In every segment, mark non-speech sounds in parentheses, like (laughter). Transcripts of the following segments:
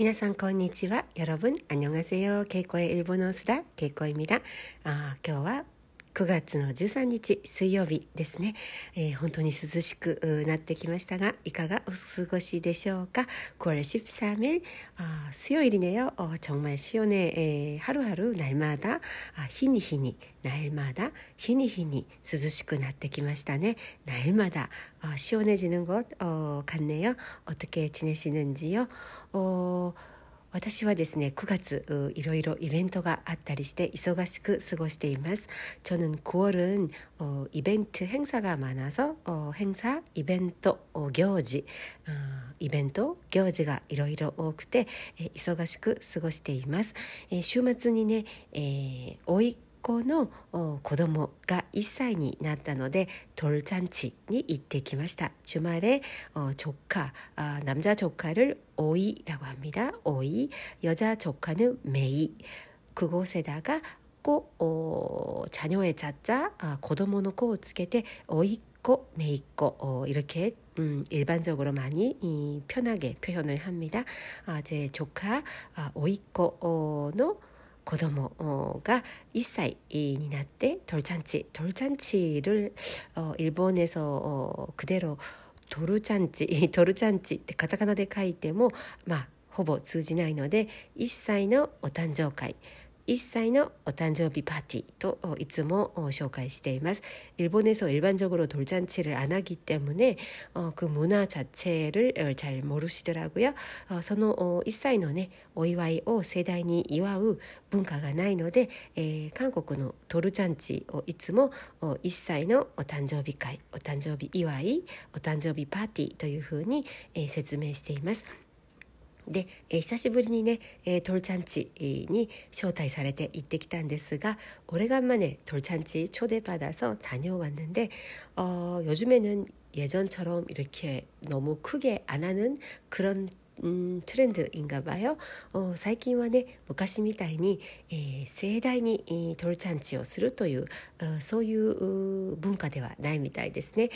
皆さんこんにちは。여러분안녕하세요。ケイコエ일본어수다ケイコエ입니다あ今日は 9月の13日水曜日ですね、えー、本当に涼しくなってきましたがいかがお過ごしでしょうか9월13일 아, 수요일이네요. 어, 정말 시원해 에, 하루하루 날마다 아, 희니희니 날마다 희니희니 涼しくなってきましたね 날마다 어, 시원해지는 것 어, 같네요. 어떻게 지내시는지요? 어, 私はですね9月いろいろイベントがあったりして忙しく過ごしています저는9월은어이벤트행사가많아서어행사イベント行事イベント行事がいろいろ多くて忙しく過ごしています週末にね、えー、 おい子の子供が1歳になったので돌잔치に行ってきました주말에조카남자조카를오이라고합니다オイ여자조카는메이그곳에다가 꼭、 자녀의자자子供の子をつけておいっ子めいっ子이렇게음일반적으로많이이편하게표현을합니다아제조카아오이့子の 子供が1歳になってトルチャンチトルチャンチ를어일본에서어그대로トルチャンチ(laughs) トルチャンチってカタカナで書いてもまあほぼ通じないので1歳のお誕生会 1歳のお誕生日パーティーといつも紹介しています。일본에서일반적으로돌잔치를안하기때문에그문화자체를잘모르시더라고요その1歳のねお祝いを盛大に祝う文化がないので、えー、韓国のトルチャンチをいつも1歳のお誕生日会お誕生日祝いお誕生日パーティーというふうに、えー、説明しています。 で、えー、久しぶりにね、えー、トルチャンチに招待されて行ってきたんですが오래간만에돌잔치초대받아서다녀왔는데어요즘에는예전처럼이렇게너무크게안하는그런 うんトレンド인가봐요最近はね昔みたいに、えー、盛大に、えー、トルチャンチをするというそういう文化ではないみたいですね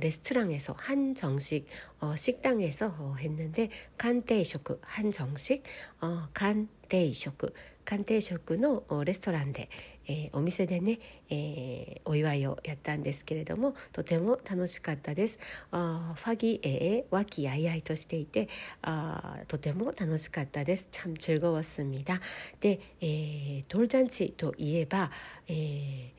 レストラン에서한정식어식당에서했는데간대식한정식어간대식鑑定食のレストランで、 えー、お店でね、えー、お祝いをやったんですけれどもとても楽しかったです。あファギエ和気あいあいとしていてあとても楽しかったです。참즐거웠습니 다。 で、えー、돌잔치といえば、えー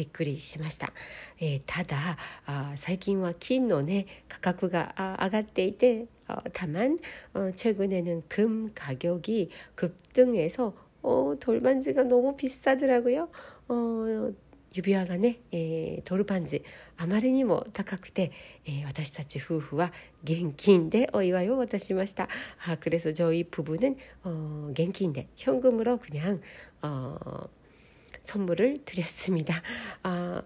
びっくりしました、えー、ただあ最近は金のね価格が上がっていて어다만어최근에는금가격이급등해서어돌반지가너무비싸더라고요어指輪がね、えー、トルパンジあまりにも高くて、えー、私たち夫婦は現金でお祝いを渡しました。あ그래서저희부부는어現金で현금으로그냥어 선물을 드렸습니다. 아,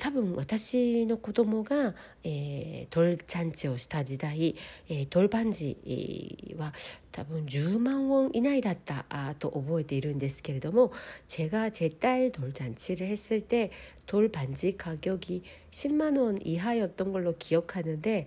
多分私の子供が、えー、トルチャンチをした時代、えー、トルパンジは多分10万ウォン以内だったあと覚えているんですけれども제가제딸돌잔치를했을때돌반지가격이10만원이하였던걸로기억하는데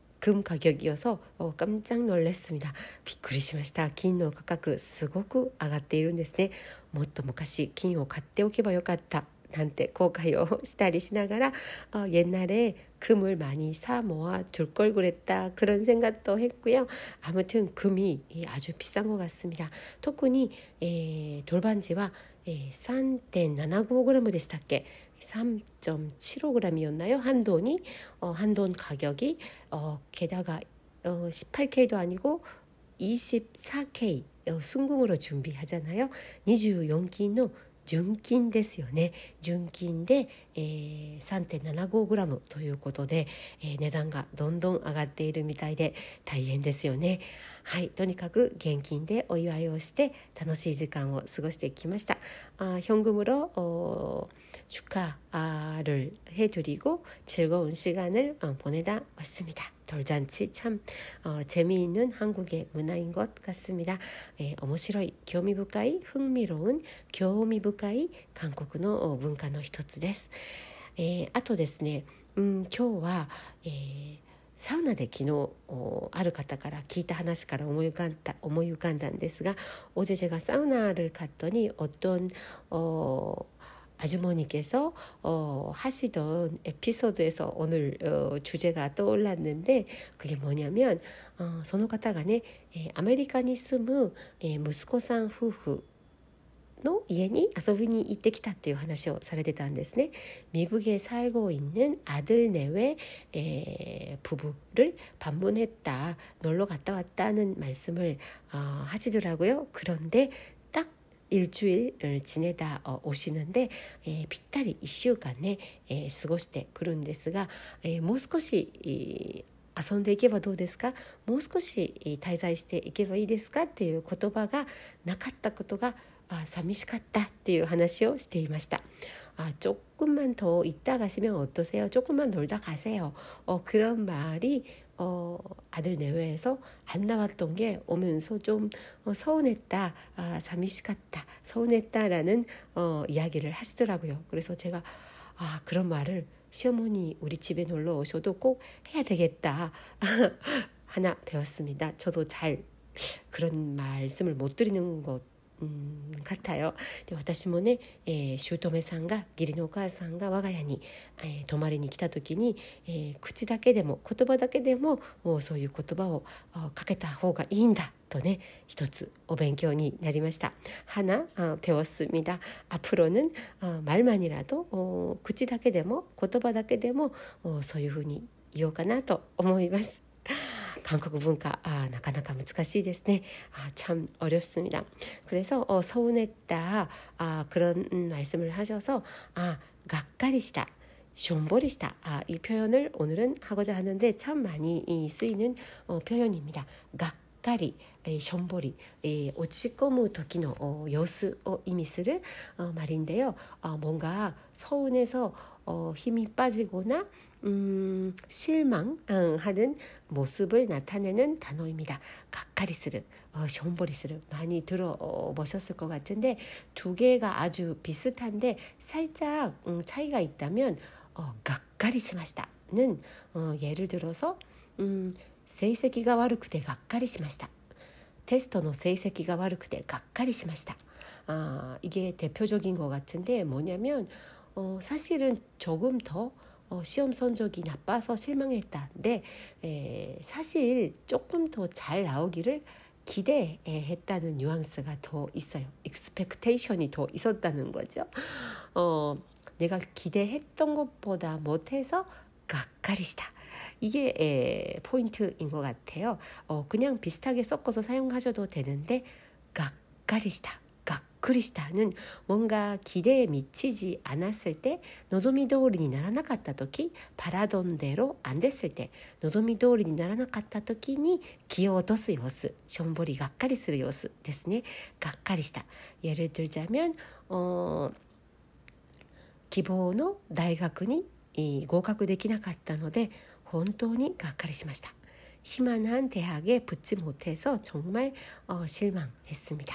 금 가격이어서 어, 깜짝 놀랐습니다. びっくりしました。金の価格すごく上がっているんですね。もっと昔金を買っておけばよかった。なんて後悔をしたりしながら어 옛날에 금을 많이 사 모아 둘 걸 그랬다 그런 생각도 했고요. 아무튼 금이 아주 비싼 것 같습니다. 特に 에, 돌반지와 에, え 3.75g でしたっけ 3.75g이었나요? 한돈이 어, 한돈 가격이 어, 게다가 어, 18K도 아니고 24K 어, 순금으로 준비하잖아요. 24金の純金ですよね純金で、えー、3.75g ということで、えー、値段がどんどん上がっているみたいで大変ですよね はいとにかく現金でお祝いをして楽しい時間を過ごしてきましたあ현금으로어축하를해드리고즐거운시간을어보내다왔습니다 돌잔치 참 어, 재미있는 한국의 문화인 것 같습니다. 에, 面白い 興味 深い 흥미로운 興味 深い 한국의 문화の 一つです。えー、あとですね、うん、今日は、えー サウナで昨日ある方から聞いた話から思い浮かんだ思い浮かんだんですがおじェジェがサウナ를갔더니어떤어 아주머니께서 어, 하시던 에피소드에서 오늘 어, 주제가 떠올랐는데 그게 뭐냐면 어, その方がね アメリカに住む息子さん 夫婦 の家に遊びに行ってきたっていう話をされてたんですね。미국에살고있는아들내외에부부를방문했다놀러갔다왔다는말씀을어하시더라고요그런데딱일주일지내다오시는데ぴったり1週間ね過ごしてくるんですがもう少し遊んでいけばどうですかもう少し滞在していけばいいですかっていう言葉がなかったことが あ寂しかったっていう話をしていました。아조금만더있다가시면어떠세요조금만놀다가세요어그런말이어아들내외에서안나왔던게오면서좀어서운했다아寂しかった서운했다라는어이야기를하시더라고요그래서제가아그런말을시어머니우리집에놀러오셔도꼭해야되겠다 (laughs) 하나배웠습니다저도잘그런말씀을못드리는것う ん같아요で私もね、えー、姑さんが義理のお母さんが我が家に、えー、泊まりに来た時に、えー、口だけでも言葉だけでもそういう言葉をかけた方がいいんだとね一つお勉強になりました하나배웠습니다앞으로는말만이라도口だけでも言葉だけでもそういうふうに言おうかなと思います。 한국 문화 아, 나가나가 難しいですね. 아, 참 어렵습니다. 그래서 어, 서운했다 아, 그런 음, 말씀을 하셔서 아, 가까리시다. 쇼보리시다. 아, 이 표현을 오늘은 하고자 하는데 참 많이 이, 쓰이는 어, 표현입니다. 가かり、えー、しょんぼり、えー、落ち込む時の様子を意味する말인데요어뭔가서운해서어힘이빠지거나 음실망하는모습을나타내는단어입니다がっかりする어시험보리する많이들어보셨을것같은데두개가아주비슷한데살짝음차이가있다면어がっかりしました는어예를들어서음成績が悪くてがっかりしましたテストの成績が悪くてがっかりしました아이게대표적인것같은데뭐냐면어사실은조금더 어, 시험 성적이 나빠서 실망했다. 근데 에, 사실 조금 더 잘 나오기를 기대했다는 뉘앙스가 더 있어요. 익스펙테이션이 더 있었다는 거죠. 어, 내가 기대했던 것보다 못해서 가까리시다. 이게 에, 포인트인 것 같아요. 어, 그냥 비슷하게 섞어서 사용하셔도 되는데 가까리시다. 각그리시다는 뭔가 기대에 미치지 않았을 때 노조미 도리니 나라나갔다 토키 바라던 대로 안 됐을 때 노조미 도리니 나라나갔다 토키니 기어도스 요스 숑보리 각가리 する 요스 ですね 각가리시다 예를 들자면 어 기본の 大学に合格できなかったので本当にがっかりしました。희망한대학에붙지못해서정말어실망했습니다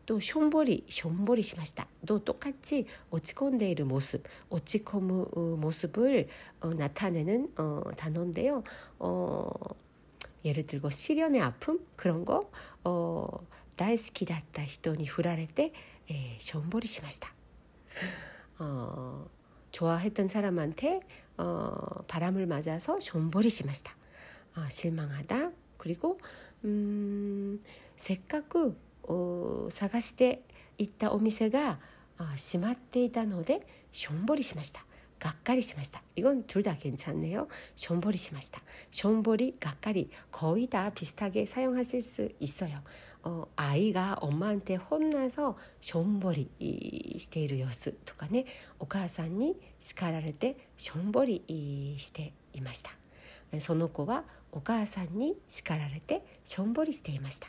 또 숑보리 숑보리 시마시다 또 똑같이 오치콘데이르 모습 오치코무 모습을 어, 나타내는 어, 단어인데요 어, 예를 들고 시련의 아픔 그런 거 어, 다이스키다った 히토니 후라레때 에, 숑보리 시마시다 어, 좋아했던 사람한테 어, 바람을 맞아서 숑보리 시마시다 어, 실망하다 그리고 음, せっかく 探して行ったお店が閉まっていたのでしょんぼりしましたがっかりしました이건둘다괜찮네요しょんぼりしましたしょんぼりがっかり거의다비슷하게사용하실수있어요어아이가엄마한테혼나서しょんぼりしている様子とかねお母さんに叱られてしょんぼりしていましたその子はお母さんに叱られてしょんぼりしていました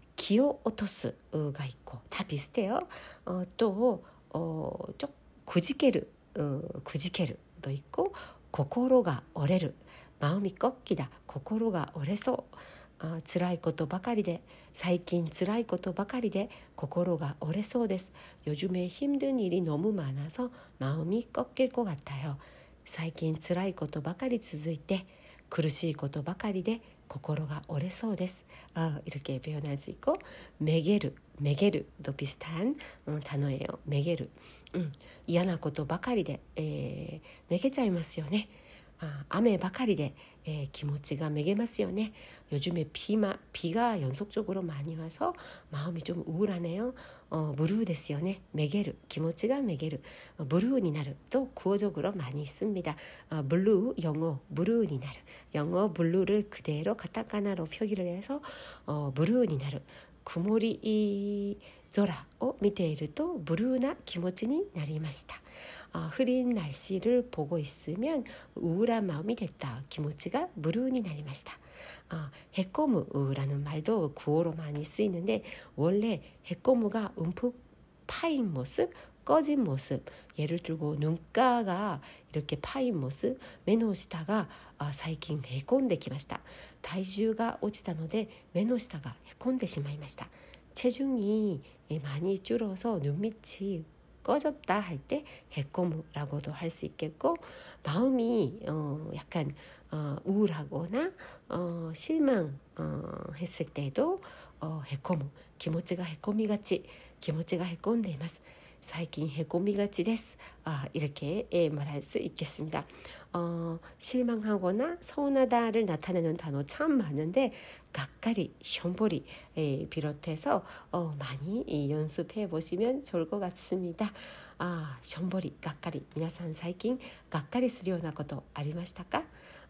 気を落とすが一個다비슷해요 어, 또 어, 좀くじけるくじけると一個心が折れる마음이꺾이다心が折れそうあ辛いことばかりで最近辛いことばかりで心が折れそうです요즘에힘든일이너무많아서마음이꺾일것같아요最近辛いことばかり続いて苦しいことばかりで 心が折れそうです。あ이렇게표현할수있고매개르매개르도비슷한단어예요매개르음嫌なことばかりでえめげちゃいますよね。 아雨ばかりで에気持ちがめげますよね. 요즘에 비마, 비가 연속적으로 많이 와서 마음이 좀 우울하네요. 어, 무르 됐어요ね. 매게르, 기모치가 매게르. 어, 무르니 나르. 또 구어적으로 많이 있습니다. 어, 블루, 영어, 무르니 나르. 영어 블루를 그대로 가타카나로 표기를 해서 어, 무르니 나르. 구모리 이 조라 어, 밑에いると 무르나 기모치니 나리마시다. 어, 흐린 날씨를 보고 있으면 우울한 마음이 됐다. 기모치가 무르니 나리마시다. 어, 해꼬무라는 말도 구어로 많이 쓰이는데 원래 해꼬무가 움푹 파인 모습, 꺼진 모습 예를 들고 눈가가 이렇게 파인 모습 메노시다가 아, 사이킨 해꼰데 기마시다. 다이주가 오치다ので 메노시다가 해꼰데 시마이마시다. 체중이 많이 줄어서 눈밑이 꺼졌다 할 때 해꼬무라고도 할 수 있겠고 마음이 어 약간 어 우울하거나 어 실망 어 했을 때도 어 해꼬무 기모치가 해꼬미 같이 기모치가 해꼰데 이마스 最近へこみがちです. 아, 이렇게 예, 말할 수 있겠습니다. 어, 실망하거나 서운하다를 나타내는 단어 참 많은데 가까리, 숑보리 예, 비롯해서 어, 많이 예, 연습해 보시면 좋을 것 같습니다. 아, 숑보리, 가까리. 皆さん最近がっかりするようなことありましたか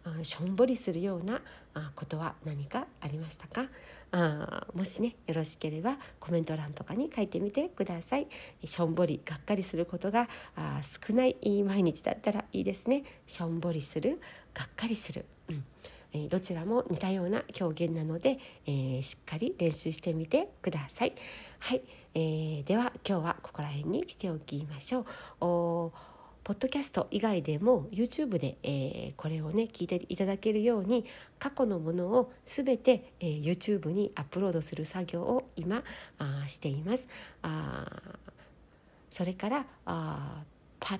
あしょんぼりするようなあことは何かありましたか？あもしねよろしければコメント欄とかに書いてみてください。しょんぼりがっかりすることが少ない毎日だったらいいですね。しょんぼりするがっかりする、うん、どちらも似たような表現なので、えー、しっかり練習してみてください。はい、えー、では今日はここら辺にしておきましょう。ポッドキャスト以外でも YouTube で、えー、これをね聞いていただけるように過去のものを全て、えー、YouTube にアップロードする作業を今あしています。あそれからあパ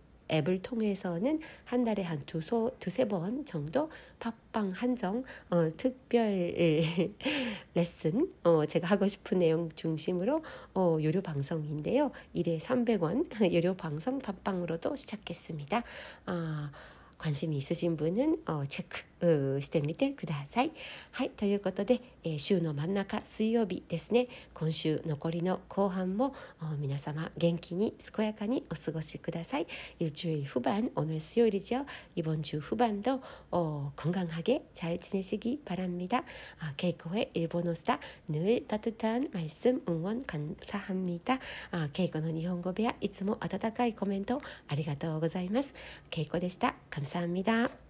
앱을 통해서는 한 달에 한 두소, 두세 번 정도 팟빵 한정 어, 특별 (laughs) 레슨 어, 제가 하고 싶은 내용 중심으로 어, 유료 방송인데요. 1회 300원 (laughs) 유료 방송 팟빵으로도 시작했습니다. 아, 관심이 있으신 분은 어, 체크 してみてください。はいということで、えー、週の真ん中水曜日ですね今週残りの後半も皆様元気に健やかにお過ごしください. 일주일 후반 오늘 수요일이죠. 이번 주 후반도 어, 건강하게 잘 지내시기 바랍니다. 아, 케이코의 일본어 수다 늘 따뜻한 말씀 응원 감사합니다. 아, 케이코의 일본어 배야 いつも温かいコメントありがとうございます。ケイコでした。감사합니다.